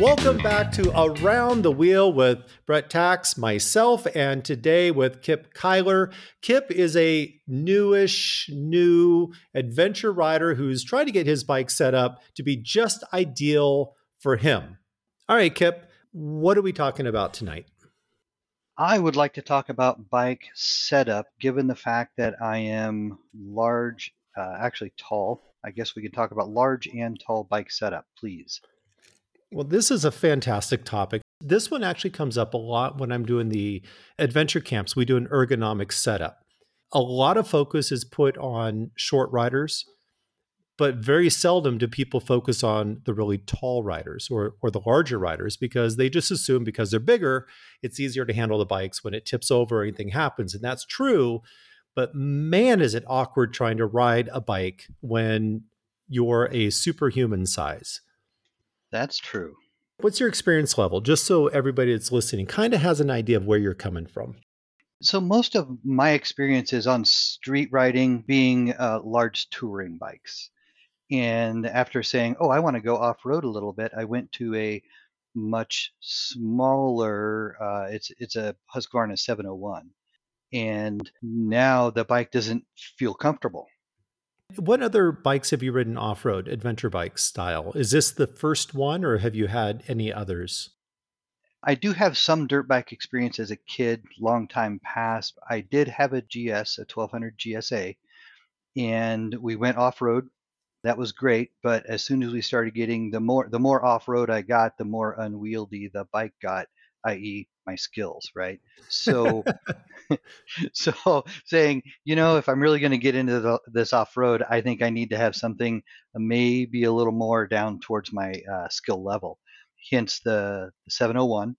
Welcome back to Around the Wheel with Bret Tkacs, myself, and today with Kip Kyler. Kip is a newish, new adventure rider who's trying to get his bike set up to be just ideal for him. All right, Kip, what are we talking about tonight? I would like to talk about bike setup, given the fact that I am large, uh, actually tall. I guess we can talk about large and tall bike setup, please. Well, this is a fantastic topic. This one actually comes up a lot when I'm doing the adventure camps. We do an ergonomic setup. A lot of focus is put on short riders, but very seldom do people focus on the really tall riders or, or the larger riders because they just assume because they're bigger, it's easier to handle the bikes when it tips over or anything happens. And that's true. But man, is it awkward trying to ride a bike when you're a superhuman size. That's true. What's your experience level? Just so everybody that's listening kind of has an idea of where you're coming from. So, most of my experience is on street riding, being uh, large touring bikes. And after saying, oh, I want to go off road a little bit, I went to a much smaller, uh, it's, it's a Husqvarna 701. And now the bike doesn't feel comfortable. What other bikes have you ridden off road, adventure bike style? Is this the first one or have you had any others? I do have some dirt bike experience as a kid, long time past. I did have a GS, a 1200 GSA, and we went off road. That was great, but as soon as we started getting the more the more off road I got, the more unwieldy the bike got, i.e., my skills, right? So so saying, you know, if I'm really going to get into the, this off road, I think I need to have something maybe a little more down towards my uh, skill level. Hence, the, the 701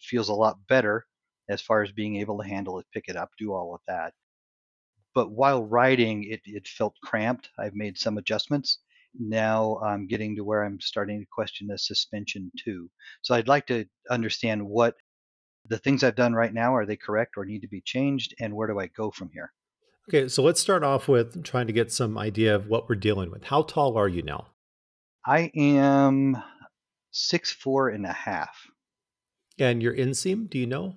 feels a lot better as far as being able to handle it, pick it up, do all of that. But while riding, it, it felt cramped. I've made some adjustments. Now I'm getting to where I'm starting to question the suspension too. So I'd like to understand what the things I've done right now, are they correct or need to be changed? And where do I go from here? Okay, so let's start off with trying to get some idea of what we're dealing with. How tall are you now? I am six four and a half. And your inseam, do you know?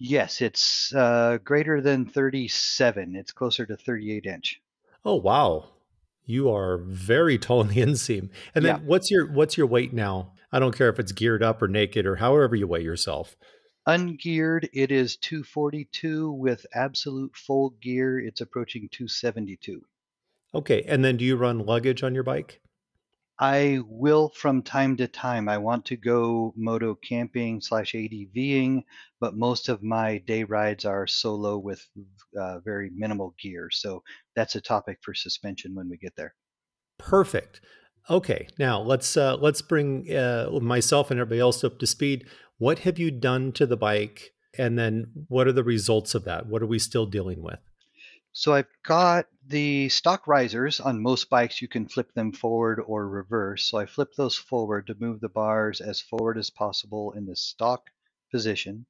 Yes, it's uh, greater than 37. It's closer to 38 inch. Oh wow, you are very tall in the inseam. And then yeah. what's your what's your weight now? I don't care if it's geared up or naked or however you weigh yourself. Ungeared, it is 242. With absolute full gear, it's approaching 272. Okay. And then do you run luggage on your bike? I will from time to time. I want to go moto camping slash ADVing, but most of my day rides are solo with uh, very minimal gear. So that's a topic for suspension when we get there. Perfect. Okay, now let's uh, let's bring uh, myself and everybody else up to speed. What have you done to the bike? And then what are the results of that? What are we still dealing with? So I've got the stock risers on most bikes. You can flip them forward or reverse. So I flip those forward to move the bars as forward as possible in the stock position.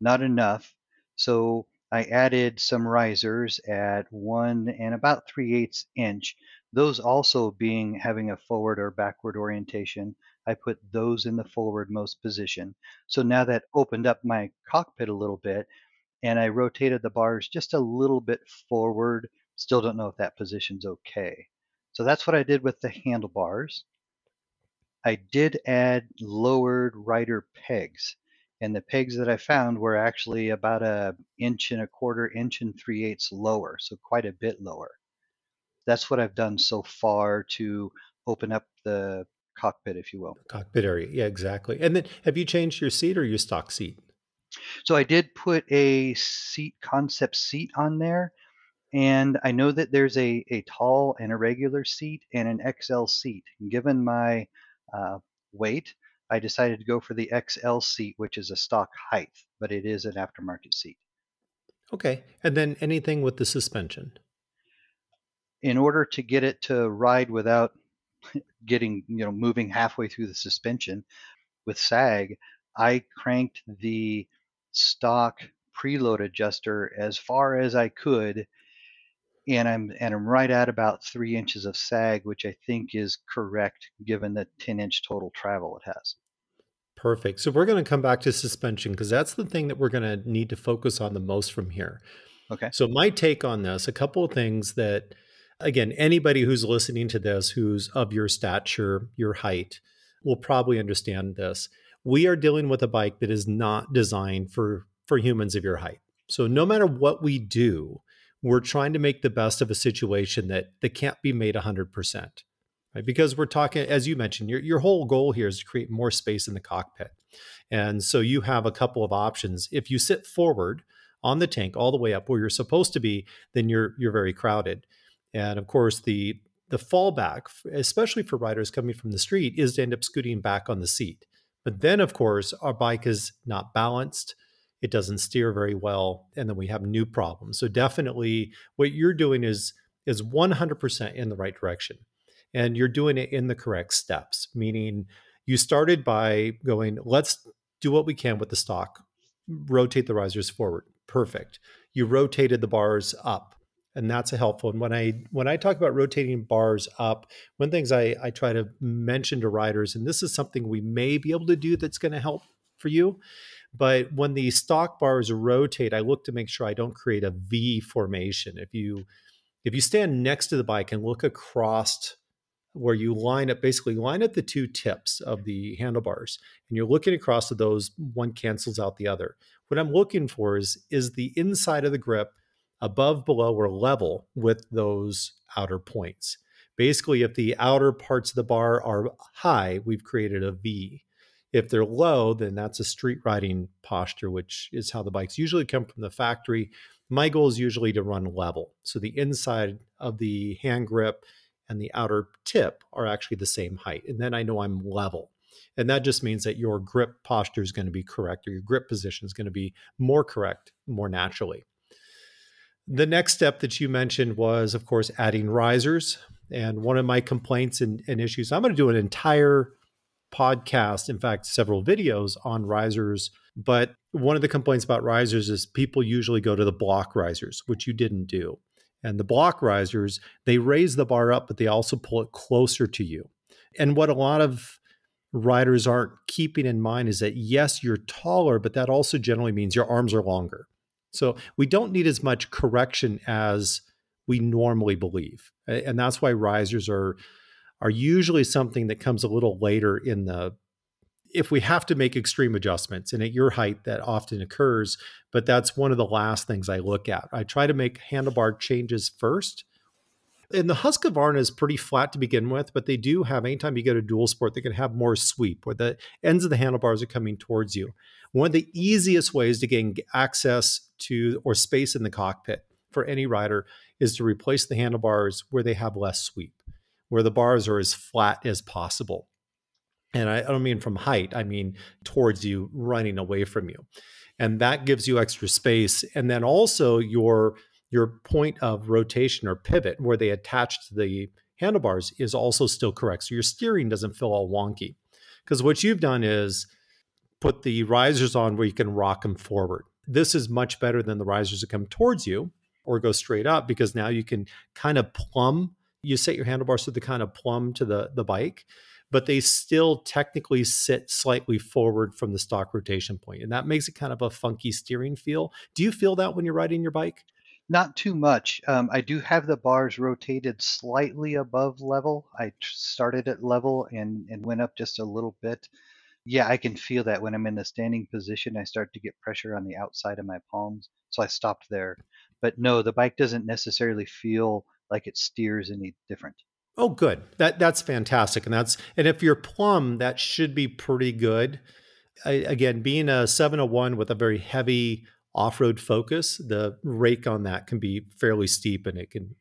Not enough. So I added some risers at one and about three eighths inch. Those also being having a forward or backward orientation. I put those in the forwardmost position. So now that opened up my cockpit a little bit and I rotated the bars just a little bit forward. Still don't know if that position's okay. So that's what I did with the handlebars. I did add lowered rider pegs and the pegs that I found were actually about a inch and a quarter, inch and three eighths lower, so quite a bit lower. That's what I've done so far to open up the cockpit, if you will. Cockpit area, yeah, exactly. And then, have you changed your seat or your stock seat? So I did put a seat concept seat on there, and I know that there's a a tall and a regular seat and an XL seat. And given my uh, weight, I decided to go for the XL seat, which is a stock height, but it is an aftermarket seat. Okay, and then anything with the suspension. In order to get it to ride without getting you know moving halfway through the suspension with sag i cranked the stock preload adjuster as far as i could and i'm and i'm right at about three inches of sag which i think is correct given the 10 inch total travel it has Perfect. So we're going to come back to suspension because that's the thing that we're going to need to focus on the most from here. Okay. So my take on this, a couple of things that again, anybody who's listening to this who's of your stature, your height, will probably understand this. We are dealing with a bike that is not designed for for humans of your height. So no matter what we do, we're trying to make the best of a situation that that can't be made 100%. Right? Because we're talking as you mentioned, your your whole goal here is to create more space in the cockpit. And so you have a couple of options. If you sit forward on the tank all the way up where you're supposed to be, then you're you're very crowded. And of course, the the fallback, especially for riders coming from the street, is to end up scooting back on the seat. But then, of course, our bike is not balanced. It doesn't steer very well, and then we have new problems. So definitely, what you're doing is is 100% in the right direction, and you're doing it in the correct steps. Meaning, you started by going, let's do what we can with the stock, rotate the risers forward. Perfect. You rotated the bars up and that's a helpful. And when I when I talk about rotating bars up, one things I, I try to mention to riders, and this is something we may be able to do that's going to help for you. But when the stock bars rotate, I look to make sure I don't create a V formation. If you if you stand next to the bike and look across where you line up basically line up the two tips of the handlebars and you're looking across to those one cancels out the other what i'm looking for is is the inside of the grip above, below, or level with those outer points. Basically, if the outer parts of the bar are high, we've created a V. If they're low, then that's a street riding posture, which is how the bikes usually come from the factory. My goal is usually to run level. So the inside of the hand grip and the outer tip are actually the same height. And then I know I'm level. And that just means that your grip posture is going to be correct or your grip position is going to be more correct more naturally. The next step that you mentioned was, of course, adding risers. And one of my complaints and, and issues, I'm going to do an entire podcast, in fact, several videos on risers. But one of the complaints about risers is people usually go to the block risers, which you didn't do. And the block risers, they raise the bar up, but they also pull it closer to you. And what a lot of riders aren't keeping in mind is that yes, you're taller, but that also generally means your arms are longer. So we don't need as much correction as we normally believe. And that's why risers are are usually something that comes a little later in the if we have to make extreme adjustments and at your height that often occurs but that's one of the last things i look at i try to make handlebar changes first and the Husqvarna is pretty flat to begin with, but they do have anytime you go to dual sport, they can have more sweep where the ends of the handlebars are coming towards you. One of the easiest ways to gain access to or space in the cockpit for any rider is to replace the handlebars where they have less sweep, where the bars are as flat as possible. And I don't mean from height, I mean towards you, running away from you. And that gives you extra space. And then also your your point of rotation or pivot where they attach to the handlebars is also still correct. So your steering doesn't feel all wonky. Because what you've done is put the risers on where you can rock them forward. This is much better than the risers that come towards you or go straight up because now you can kind of plumb. You set your handlebars to the kind of plumb to the, the bike, but they still technically sit slightly forward from the stock rotation point, And that makes it kind of a funky steering feel. Do you feel that when you're riding your bike? Not too much. Um, I do have the bars rotated slightly above level. I started at level and, and went up just a little bit. Yeah, I can feel that when I'm in the standing position, I start to get pressure on the outside of my palms. So I stopped there. But no, the bike doesn't necessarily feel like it steers any different. Oh, good. That that's fantastic, and that's and if you're plumb, that should be pretty good. I, again, being a 701 with a very heavy off-road focus, the rake on that can be fairly steep and it can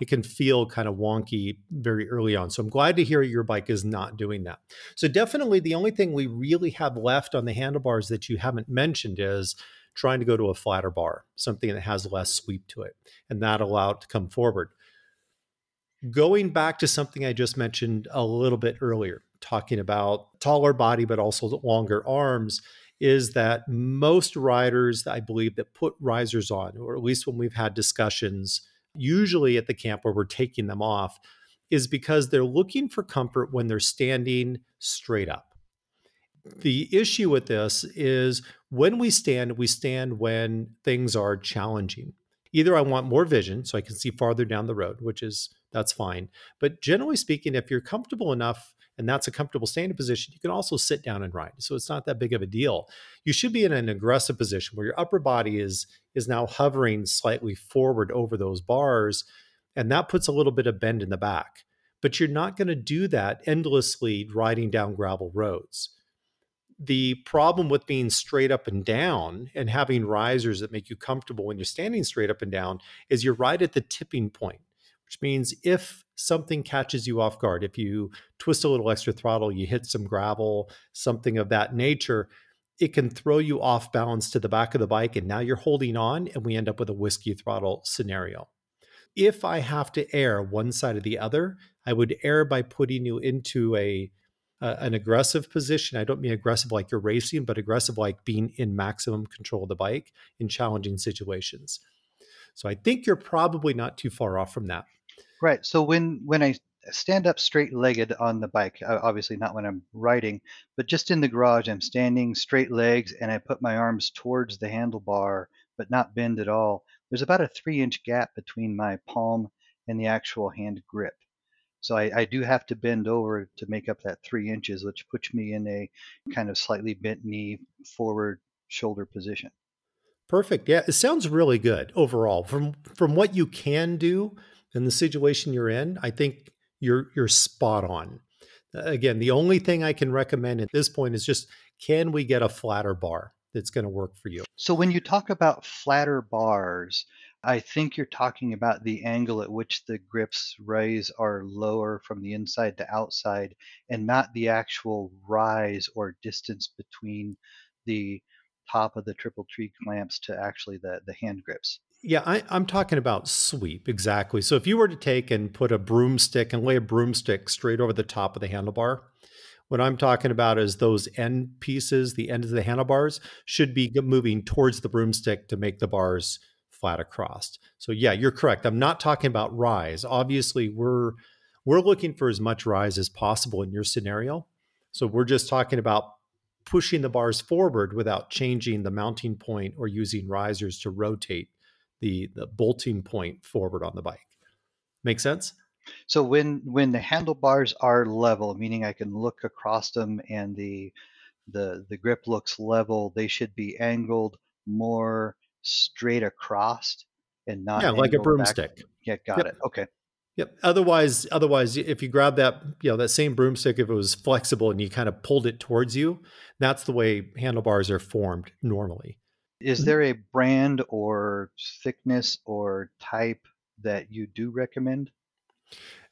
it can feel kind of wonky very early on. So I'm glad to hear your bike is not doing that. So definitely the only thing we really have left on the handlebars that you haven't mentioned is trying to go to a flatter bar, something that has less sweep to it, and that allow it to come forward. Going back to something I just mentioned a little bit earlier, talking about taller body but also longer arms is that most riders, I believe, that put risers on, or at least when we've had discussions, usually at the camp where we're taking them off, is because they're looking for comfort when they're standing straight up. The issue with this is when we stand, we stand when things are challenging. Either I want more vision so I can see farther down the road, which is that's fine. But generally speaking, if you're comfortable enough and that's a comfortable standing position, you can also sit down and ride. So it's not that big of a deal. You should be in an aggressive position where your upper body is is now hovering slightly forward over those bars, and that puts a little bit of bend in the back. But you're not going to do that endlessly riding down gravel roads. The problem with being straight up and down and having risers that make you comfortable when you're standing straight up and down is you're right at the tipping point which means if something catches you off guard, if you twist a little extra throttle, you hit some gravel, something of that nature, it can throw you off balance to the back of the bike. And now you're holding on, and we end up with a whiskey throttle scenario. If I have to err one side or the other, I would err by putting you into a uh, an aggressive position. I don't mean aggressive like you're racing, but aggressive like being in maximum control of the bike in challenging situations. So I think you're probably not too far off from that. Right. So when when I stand up straight-legged on the bike, obviously not when I'm riding, but just in the garage, I'm standing straight legs and I put my arms towards the handlebar, but not bend at all. There's about a three-inch gap between my palm and the actual hand grip. So I, I, do have to bend over to make up that three inches, which puts me in a kind of slightly bent knee forward shoulder position. Perfect. Yeah, it sounds really good overall. From from what you can do, in the situation you're in, I think you're you're spot on. Again, the only thing I can recommend at this point is just can we get a flatter bar that's going to work for you? So when you talk about flatter bars, I think you're talking about the angle at which the grips raise are lower from the inside to outside and not the actual rise or distance between the top of the triple tree clamps to actually the, the hand grips. Yeah, I, am talking about sweep, exactly. So if you were to take and put a broomstick and lay a broomstick straight over the top of the handlebar, what I'm talking about is those end pieces, the ends of the handlebars, should be moving towards the broomstick to make the bars flat across. So yeah, you're correct. I'm not talking about rise. Obviously, we're we're looking for as much rise as possible in your scenario. So we're just talking about pushing the bars forward without changing the mounting point or using risers to rotate the the bolting point forward on the bike. Make sense? So when when the handlebars are level, meaning I can look across them and the the the grip looks level, they should be angled more straight across and not yeah, like a broomstick. Back. Yeah, got yep. it. Okay. Yep. Otherwise, otherwise, if you grab that, you know, that same broomstick, if it was flexible and you kind of pulled it towards you, that's the way handlebars are formed normally. Is mm-hmm. there a brand or thickness or type that you do recommend?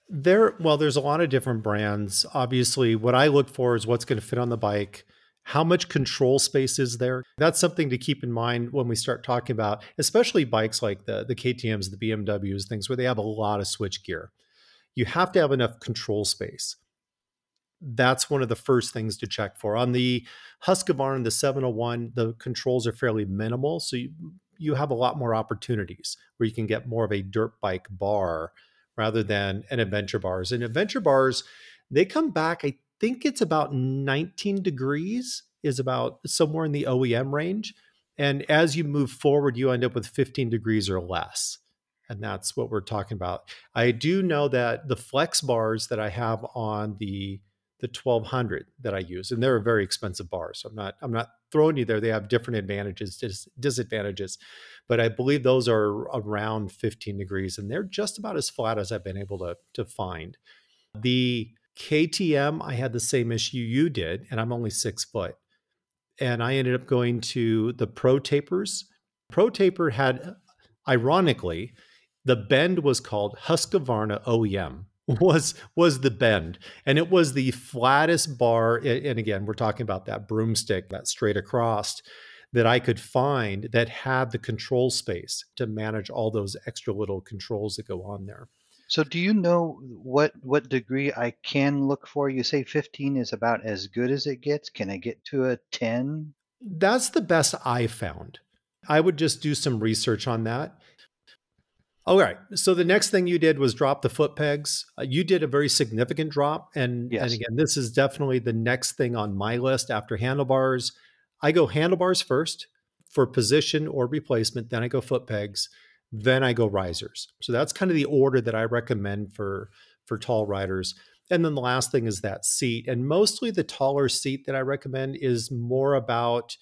There, well, there's a lot of different brands. Obviously, what I look for is what's going to fit on the bike. How much control space is there? That's something to keep in mind when we start talking about, especially bikes like the the KTM's, the BMWs, things where they have a lot of switch gear. You have to have enough control space that's one of the first things to check for. On the Husqvarna, and the 701, the controls are fairly minimal, so you, you have a lot more opportunities where you can get more of a dirt bike bar rather than an adventure bars. And adventure bars, they come back, I think it's about 19 degrees, is about somewhere in the OEM range. And as you move forward, you end up with 15 degrees or less. And that's what we're talking about. I do know that the flex bars that I have on the the 1200 that I use, and they're a very expensive bar. So I'm not I'm not throwing you there. They have different advantages, dis- disadvantages, but I believe those are around 15 degrees, and they're just about as flat as I've been able to to find. The KTM, I had the same issue you did, and I'm only six foot, and I ended up going to the Pro Tapers. Pro Taper had, ironically, the bend was called Husqvarna OEM was was the bend and it was the flattest bar and again we're talking about that broomstick that straight across that I could find that had the control space to manage all those extra little controls that go on there. So do you know what what degree I can look for? You say 15 is about as good as it gets. Can I get to a 10? That's the best I found. I would just do some research on that. All right. So the next thing you did was drop the foot pegs. Uh, you did a very significant drop, and Yes. and again, this is definitely the next thing on my list after handlebars. I go handlebars first for position or replacement. Then I go foot pegs. Then I go risers. So that's kind of the order that I recommend for for tall riders. And then the last thing is that seat. And mostly the taller seat that I recommend is more about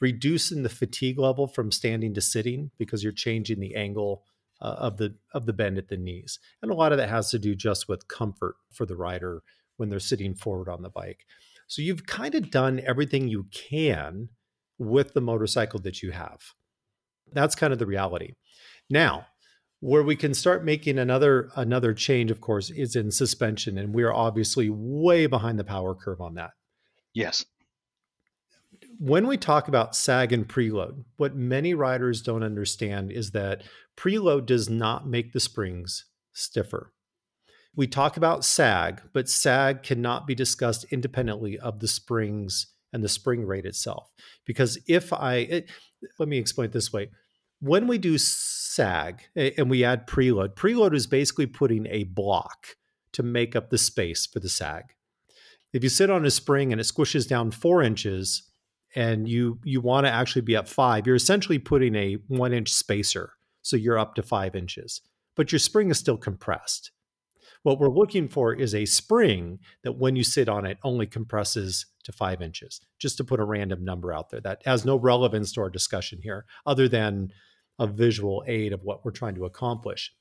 reducing the fatigue level from standing to sitting because you're changing the angle uh, of the of the bend at the knees. And a lot of that has to do just with comfort for the rider when they're sitting forward on the bike. So you've kind of done everything you can with the motorcycle that you have. That's kind of the reality. Now, where we can start making another another change of course is in suspension and we are obviously way behind the power curve on that Yes. When we talk about sag and preload, what many riders don't understand is that preload does not make the springs stiffer. We talk about sag, but sag cannot be discussed independently of the springs and the spring rate itself. Because if I, it, let me explain it this way when we do sag and we add preload, preload is basically putting a block to make up the space for the sag. If you sit on a spring and it squishes down four inches, and you you want to actually be up five, you're essentially putting a one inch spacer. So you're up to five inches, but your spring is still compressed. What we're looking for is a spring that when you sit on it only compresses to five inches, just to put a random number out there. That has no relevance to our discussion here, other than a visual aid of what we're trying to accomplish.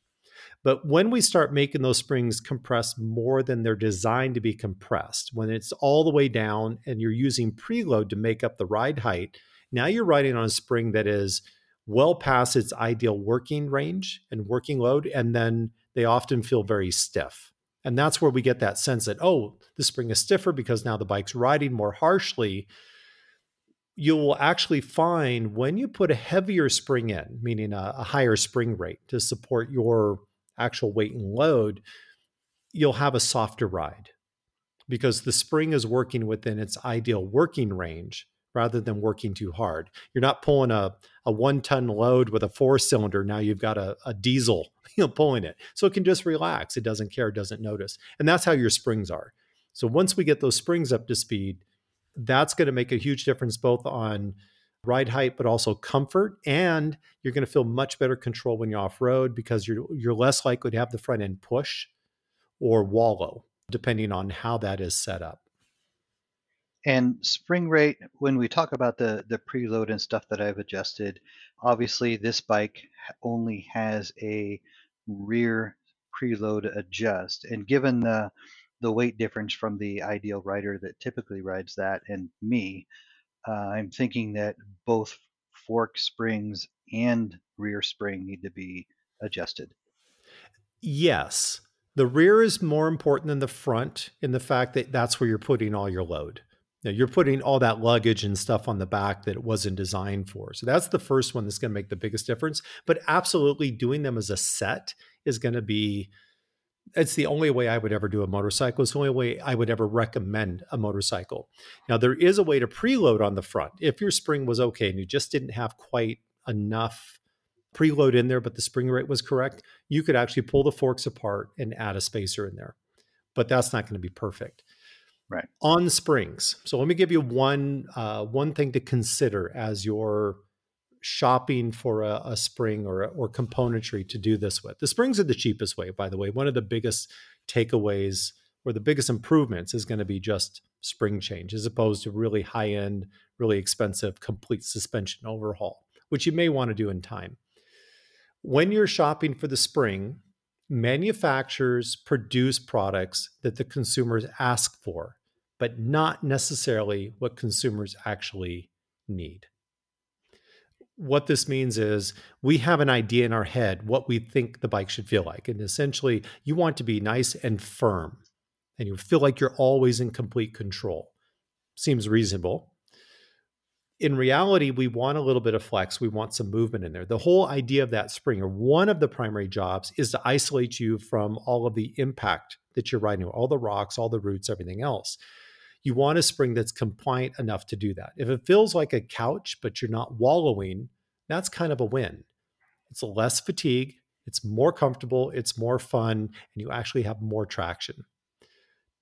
But when we start making those springs compress more than they're designed to be compressed, when it's all the way down and you're using preload to make up the ride height, now you're riding on a spring that is well past its ideal working range and working load. And then they often feel very stiff. And that's where we get that sense that, oh, the spring is stiffer because now the bike's riding more harshly. You will actually find when you put a heavier spring in, meaning a, a higher spring rate to support your actual weight and load, you'll have a softer ride because the spring is working within its ideal working range rather than working too hard. You're not pulling a, a one ton load with a four cylinder. Now you've got a, a diesel you know, pulling it. So it can just relax. It doesn't care, doesn't notice. And that's how your springs are. So once we get those springs up to speed, that's going to make a huge difference both on ride height, but also comfort. And you're going to feel much better control when you're off road because you're you're less likely to have the front end push or wallow, depending on how that is set up. And spring rate, when we talk about the the preload and stuff that I've adjusted, obviously this bike only has a rear preload adjust. And given the the weight difference from the ideal rider that typically rides that and me, uh, I'm thinking that both fork springs and rear spring need to be adjusted. Yes, the rear is more important than the front in the fact that that's where you're putting all your load. Now, you're putting all that luggage and stuff on the back that it wasn't designed for. So that's the first one that's going to make the biggest difference. But absolutely doing them as a set is going to be it's the only way I would ever do a motorcycle. It's the only way I would ever recommend a motorcycle. Now, there is a way to preload on the front. If your spring was okay and you just didn't have quite enough preload in there, but the spring rate was correct, you could actually pull the forks apart and add a spacer in there. But that's not going to be perfect. Right. On springs. So let me give you one uh, one thing to consider as you're shopping for a, a spring or or componentry to do this with. The springs are the cheapest way, by the way. One of the biggest takeaways or the biggest improvements is going to be just spring change as opposed to really high end, really expensive complete suspension overhaul, which you may want to do in time. When you're shopping for the spring, manufacturers produce products that the consumers ask for, but not necessarily what consumers actually need. What this means is we have an idea in our head what we think the bike should feel like. And essentially, you want to be nice and firm, and you feel like you're always in complete control. Seems reasonable in reality, we want a little bit of flex. We want some movement in there. The whole idea of that spring, or one of the primary jobs, is to isolate you from all of the impact that you're riding, all the rocks, all the roots, everything else. You want a spring that's compliant enough to do that. If it feels like a couch, but you're not wallowing, that's kind of a win. It's less fatigue, It's more comfortable, it's more fun, and you actually have more traction.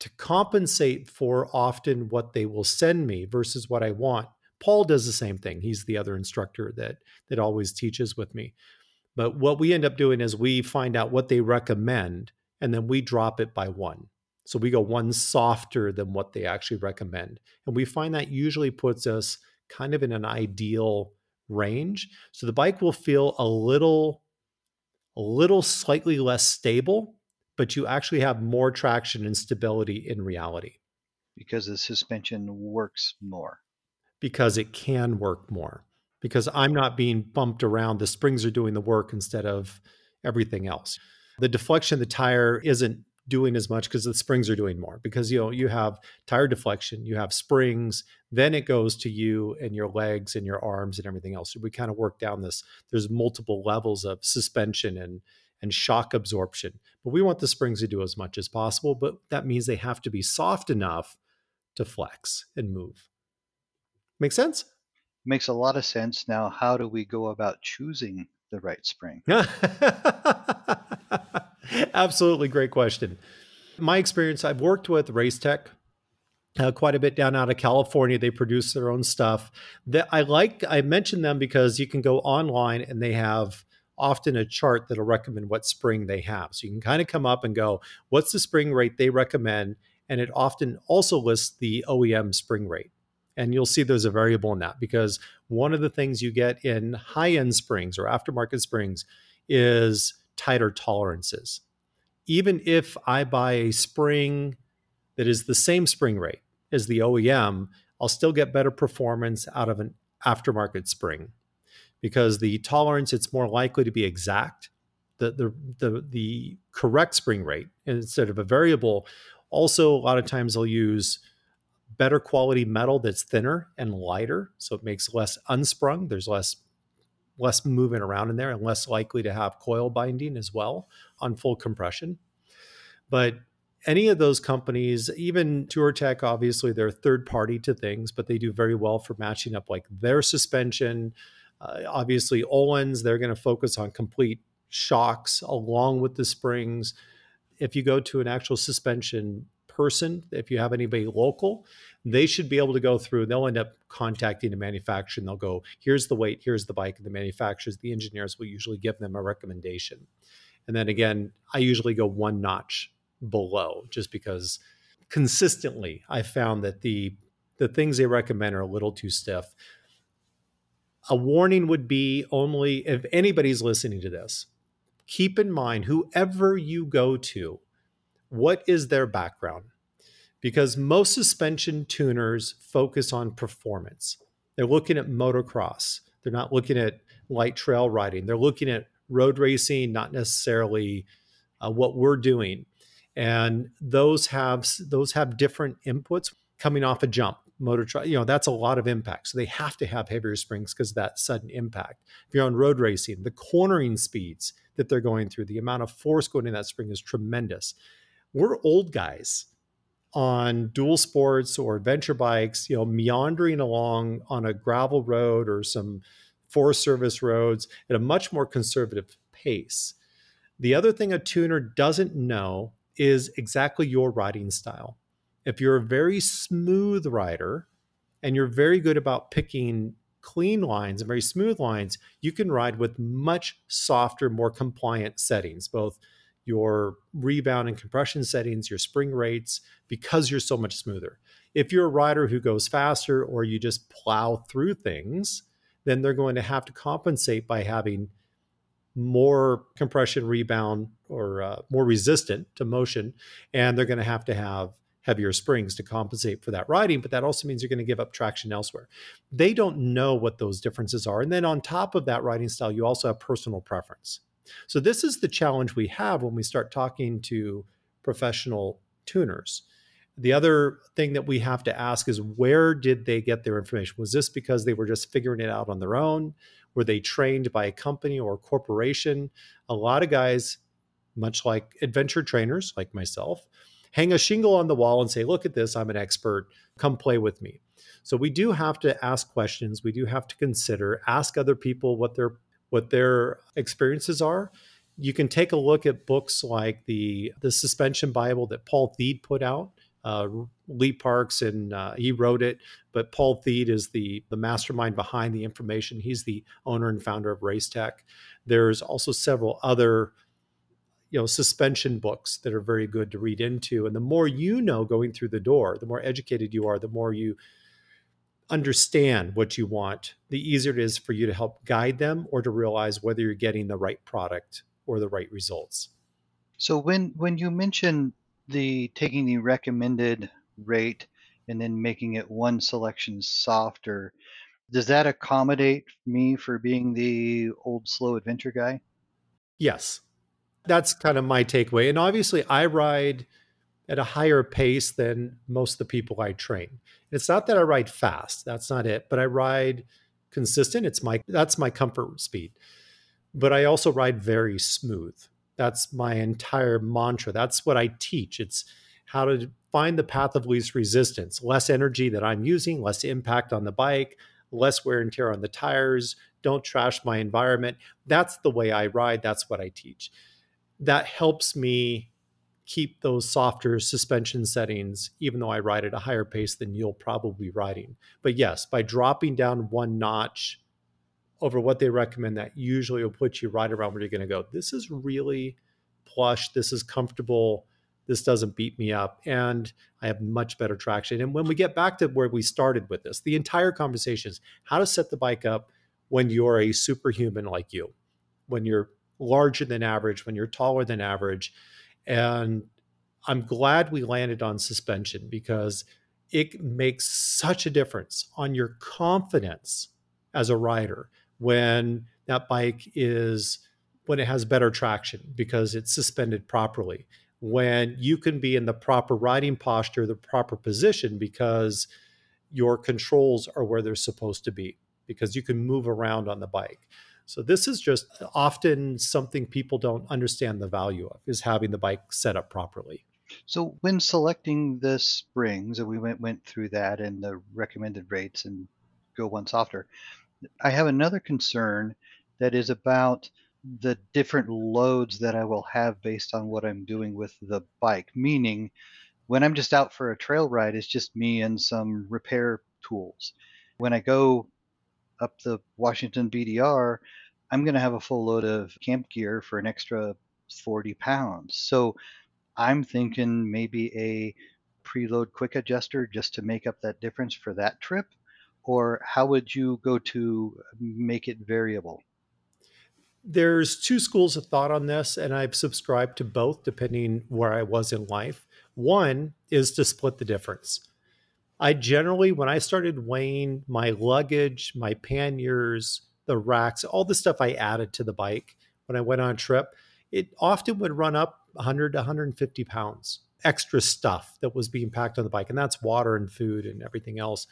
To compensate for often what they will send me versus what I want, Paul does the same thing. He's the other instructor that that always teaches with me. But what we end up doing is we find out what they recommend and then we drop it by one. So we go one softer than what they actually recommend. And we find that usually puts us kind of in an ideal range. So the bike will feel a little a little slightly less stable, but you actually have more traction and stability in reality because the suspension works more. Because it can work more. Because I'm not being bumped around, the springs are doing the work instead of everything else. The deflection of the tire isn't doing as much because the springs are doing more because you know you have tire deflection you have springs then it goes to you and your legs and your arms and everything else. So we kind of work down this there's multiple levels of suspension and and shock absorption but we want the springs to do as much as possible but that means they have to be soft enough to flex and move. Make sense? Makes a lot of sense. Now how do we go about choosing the right spring Absolutely great question. My experience, I've worked with Race Tech uh, quite a bit down out of California. They produce their own stuff. That I like. I mentioned them because you can go online and they have often a chart that'll recommend what spring they have. So you can kind of come up and go, what's the spring rate they recommend? And it often also lists the OEM spring rate. And you'll see there's a variable in that because one of the things you get in high end springs or aftermarket springs is tighter tolerances. Even if I buy a spring that is the same spring rate as the OEM, I'll still get better performance out of an aftermarket spring because the tolerance it's more likely to be exact. The, the the the correct spring rate instead of a variable. Also, a lot of times I'll use better quality metal that's thinner and lighter, so it makes less unsprung. There's less less movement around in there and less likely to have coil binding as well on full compression. But any of those companies, even Touratech, obviously they're third party to things, but they do very well for matching up like their suspension. Uh, obviously, Öhlins, they're going to focus on complete shocks along with the springs. If you go to an actual suspension person, if you have anybody local, they should be able to go through. They'll end up contacting the manufacturer and they'll go, here's the weight, here's the bike. And the manufacturers, the engineers will usually give them a recommendation. And then again, I usually go one notch below just because consistently I found that the the things they recommend are a little too stiff. A warning would be only if anybody's listening to this, keep in mind whoever you go to, what is their background? Because most suspension tuners focus on performance. They're looking at motocross. They're not looking at light trail riding. They're looking at road racing, not necessarily uh, what we're doing. And those have those have different inputs coming off a jump. Motor, tri- you know, that's a lot of impact. So they have to have heavier springs because of that sudden impact. If you're on road racing, the cornering speeds that they're going through, the amount of force going in that spring is tremendous. We're old guys on dual sports or adventure bikes, you know, meandering along on a gravel road or some Forest Service roads at a much more conservative pace. The other thing a tuner doesn't know is exactly your riding style. If you're a very smooth rider and you're very good about picking clean lines and very smooth lines, you can ride with much softer, more compliant settings, both your rebound and compression settings, your spring rates, because you're so much smoother. If you're a rider who goes faster or you just plow through things, then they're going to have to compensate by having more compression rebound or uh, more resistant to motion. And they're going to have to have heavier springs to compensate for that riding, but that also means you're going to give up traction elsewhere. They don't know what those differences are. And then on top of that riding style, you also have personal preference. So, this is the challenge we have when we start talking to professional tuners. The other thing that we have to ask is where did they get their information? Was this because they were just figuring it out on their own? Were they trained by a company or a corporation? A lot of guys, much like adventure trainers like myself, hang a shingle on the wall and say, Look at this, I'm an expert, come play with me. So we do have to ask questions. We do have to consider, ask other people what their what their experiences are You can take a look at books like the the Suspension Bible that Paul Thede put out. Uh, Lee Parks and uh, he wrote it, but Paul Thede is the the mastermind behind the information. He's the owner and founder of Race Tech. There's also several other you know suspension books that are very good to read into and the more you know going through the door the more educated you are the more you understand what you want the easier it is for you to help guide them or to realize whether you're getting the right product or the right results. So when when you mention the taking the recommended rate and then making it one selection softer does that accommodate me for being the old slow adventure guy? Yes. That's kind of my takeaway. And obviously, I ride at a higher pace than most of the people I train. It's not that I ride fast, that's not it, but I ride consistent. It's my that's my comfort speed. But I also ride very smooth. That's my entire mantra. That's what I teach. It's how to find the path of least resistance, less energy that I'm using, less impact on the bike, less wear and tear on the tires, don't trash my environment. That's the way I ride. That's what I teach that helps me keep those softer suspension settings, even though I ride at a higher pace than you'll probably be riding. But yes, by dropping down one notch over what they recommend, that usually will put you right around where you're going to go. This is really plush. This is comfortable. This doesn't beat me up. And I have much better traction. And when we get back to where we started with this, the entire conversation is how to set the bike up when you're a superhuman like you, when you're larger than average, when you're taller than average. And I'm glad we landed on suspension because it makes such a difference on your confidence as a rider when that bike is when it has better traction because it's suspended properly when you can be in the proper riding posture the proper position because your controls are where they're supposed to be because you can move around on the bike so this is just often something people don't understand the value of is having the bike set up properly. So when selecting the springs, and we went went through that and the recommended rates and go one softer, I have another concern that is about the different loads that I will have based on what I'm doing with the bike. Meaning, when I'm just out for a trail ride, it's just me and some repair tools. When I go up the Washington BDR, I'm going to have a full load of camp gear for an extra 40 pounds. So I'm thinking maybe a preload quick adjuster just to make up that difference for that trip. Or how would you go to make it variable? There's two schools of thought on this, and I've subscribed to both depending where I was in life. One is to split the difference. I generally, when I started weighing my luggage, my panniers, the racks, all the stuff I added to the bike when I went on trip, it often would run up 100 to 150 pounds extra stuff that was being packed on the bike. And that's water and food and everything else.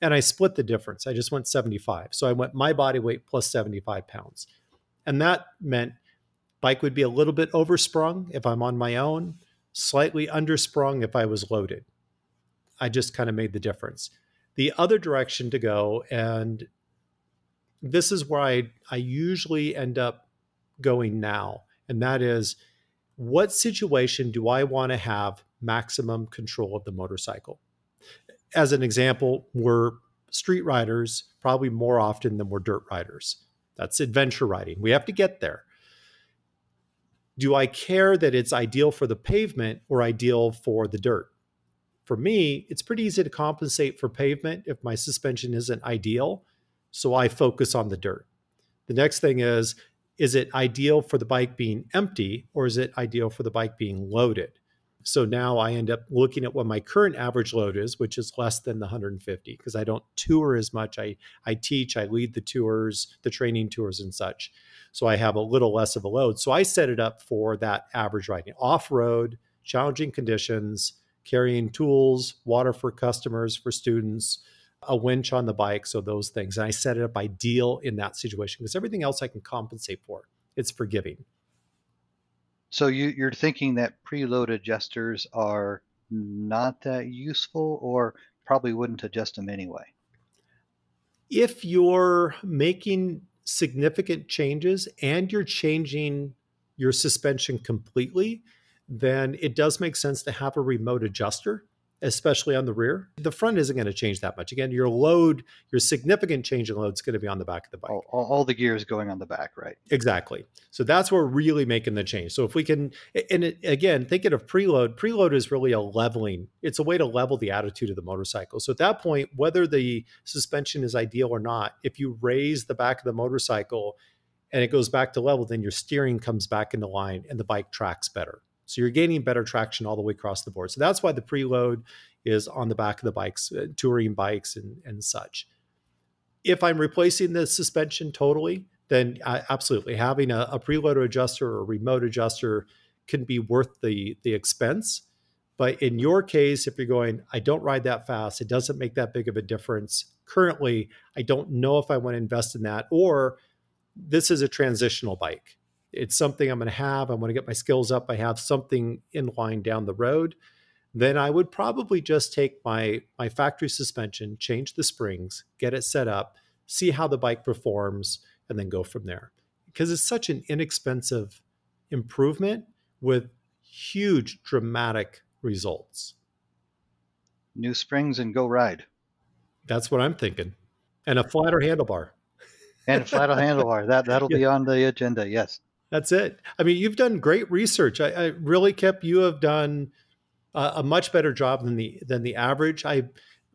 And I split the difference. I just went 75. So I went my body weight plus 75 pounds. And that meant bike would be a little bit oversprung if I'm on my own, slightly undersprung if I was loaded. I just kind of made the difference. The other direction to go, and this is where I, I usually end up going now, and that is what situation do I want to have maximum control of the motorcycle? As an example, we're street riders probably more often than we're dirt riders. That's adventure riding. We have to get there. Do I care that it's ideal for the pavement or ideal for the dirt? For me, it's pretty easy to compensate for pavement if my suspension isn't ideal. So I focus on the dirt. The next thing is is it ideal for the bike being empty or is it ideal for the bike being loaded? So now I end up looking at what my current average load is, which is less than the 150 because I don't tour as much. I I teach, I lead the tours, the training tours and such. So I have a little less of a load. So I set it up for that average riding, off-road, challenging conditions, carrying tools, water for customers, for students, a winch on the bike. So those things. And I set it up ideal in that situation because everything else I can compensate for. It's forgiving. So you, you're thinking that preload adjusters are not that useful or probably wouldn't adjust them anyway? If you're making significant changes and you're changing your suspension completely, then it does make sense to have a remote adjuster especially on the rear. The front isn't going to change that much. Again, your load, your significant change in load is going to be on the back of the bike. All, all, the gears going on the back, right? Exactly. So that's where we're really making the change. So if we can, and it, again, thinking of preload, preload is really a leveling. It's a way to level the attitude of the motorcycle. So at that point, whether the suspension is ideal or not, if you raise the back of the motorcycle and it goes back to level, then your steering comes back into line and the bike tracks better. So you're gaining better traction all the way across the board. So that's why the preload is on the back of the bikes, uh, touring bikes and, and such. If I'm replacing the suspension totally, then absolutely having a, a preloader adjuster or a remote adjuster can be worth the the expense. But in your case, if you're going, I don't ride that fast, it doesn't make that big of a difference. Currently, I don't know if I want to invest in that, or this is a transitional bike it's something I'm going to have. I want to get my skills up. I have something in line down the road. Then I would probably just take my my factory suspension, change the springs, get it set up, see how the bike performs, and then go from there. Because it's such an inexpensive improvement with huge dramatic results. New springs and go ride. That's what I'm thinking. And a flatter handlebar. and a flatter handlebar. That that'll yeah. be on the agenda. Yes. That's it. I mean, you've done great research. I, I really, Kip, you have done a, a much better job than the than the average. I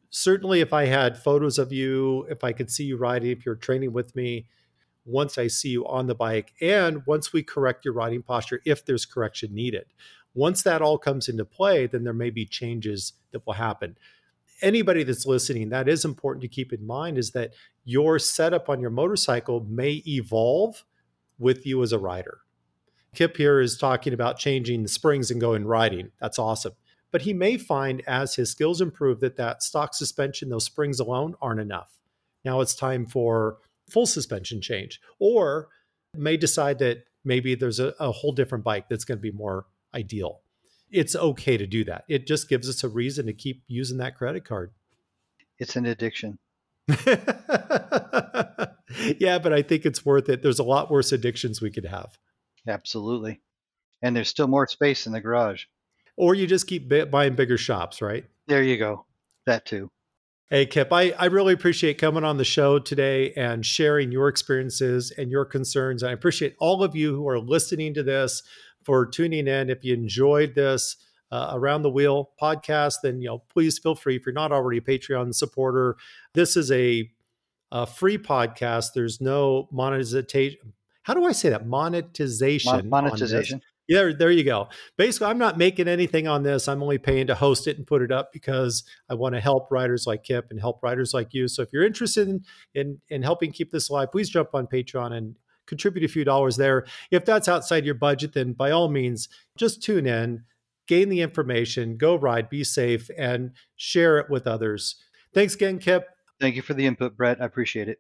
certainly, if I had photos of you, if I could see you riding, if you're training with me, once I see you on the bike, and once we correct your riding posture, if there's correction needed, once that all comes into play, then there may be changes that will happen. Anybody that's listening, that is important to keep in mind is that your setup on your motorcycle may evolve with you as a rider. Kip here is talking about changing the springs and going riding. That's awesome. But he may find as his skills improve that that stock suspension, those springs alone aren't enough. Now it's time for full suspension change, or may decide that maybe there's a, a whole different bike that's going to be more ideal. It's okay to do that. It just gives us a reason to keep using that credit card. It's an addiction. yeah, but I think it's worth it. There's a lot worse addictions we could have. Absolutely. And there's still more space in the garage. Or you just keep buying bigger shops, right? There you go. That too. Hey, Kip, I, I really appreciate coming on the show today and sharing your experiences and your concerns. I appreciate all of you who are listening to this for tuning in. If you enjoyed this, uh, around the wheel podcast then you know please feel free if you're not already a patreon supporter this is a a free podcast. There's no monetization. How do I say that? Monetization. Mon- monetization. Yeah, there you go. Basically, I'm not making anything on this. I'm only paying to host it and put it up because I want to help writers like Kip and help writers like you. So if you're interested in in, in helping keep this alive, please jump on Patreon and contribute a few dollars there. If that's outside your budget, then by all means, just tune in, gain the information, go ride, be safe, and share it with others. Thanks again, Kip. Thank you for the input, Bret. I appreciate it.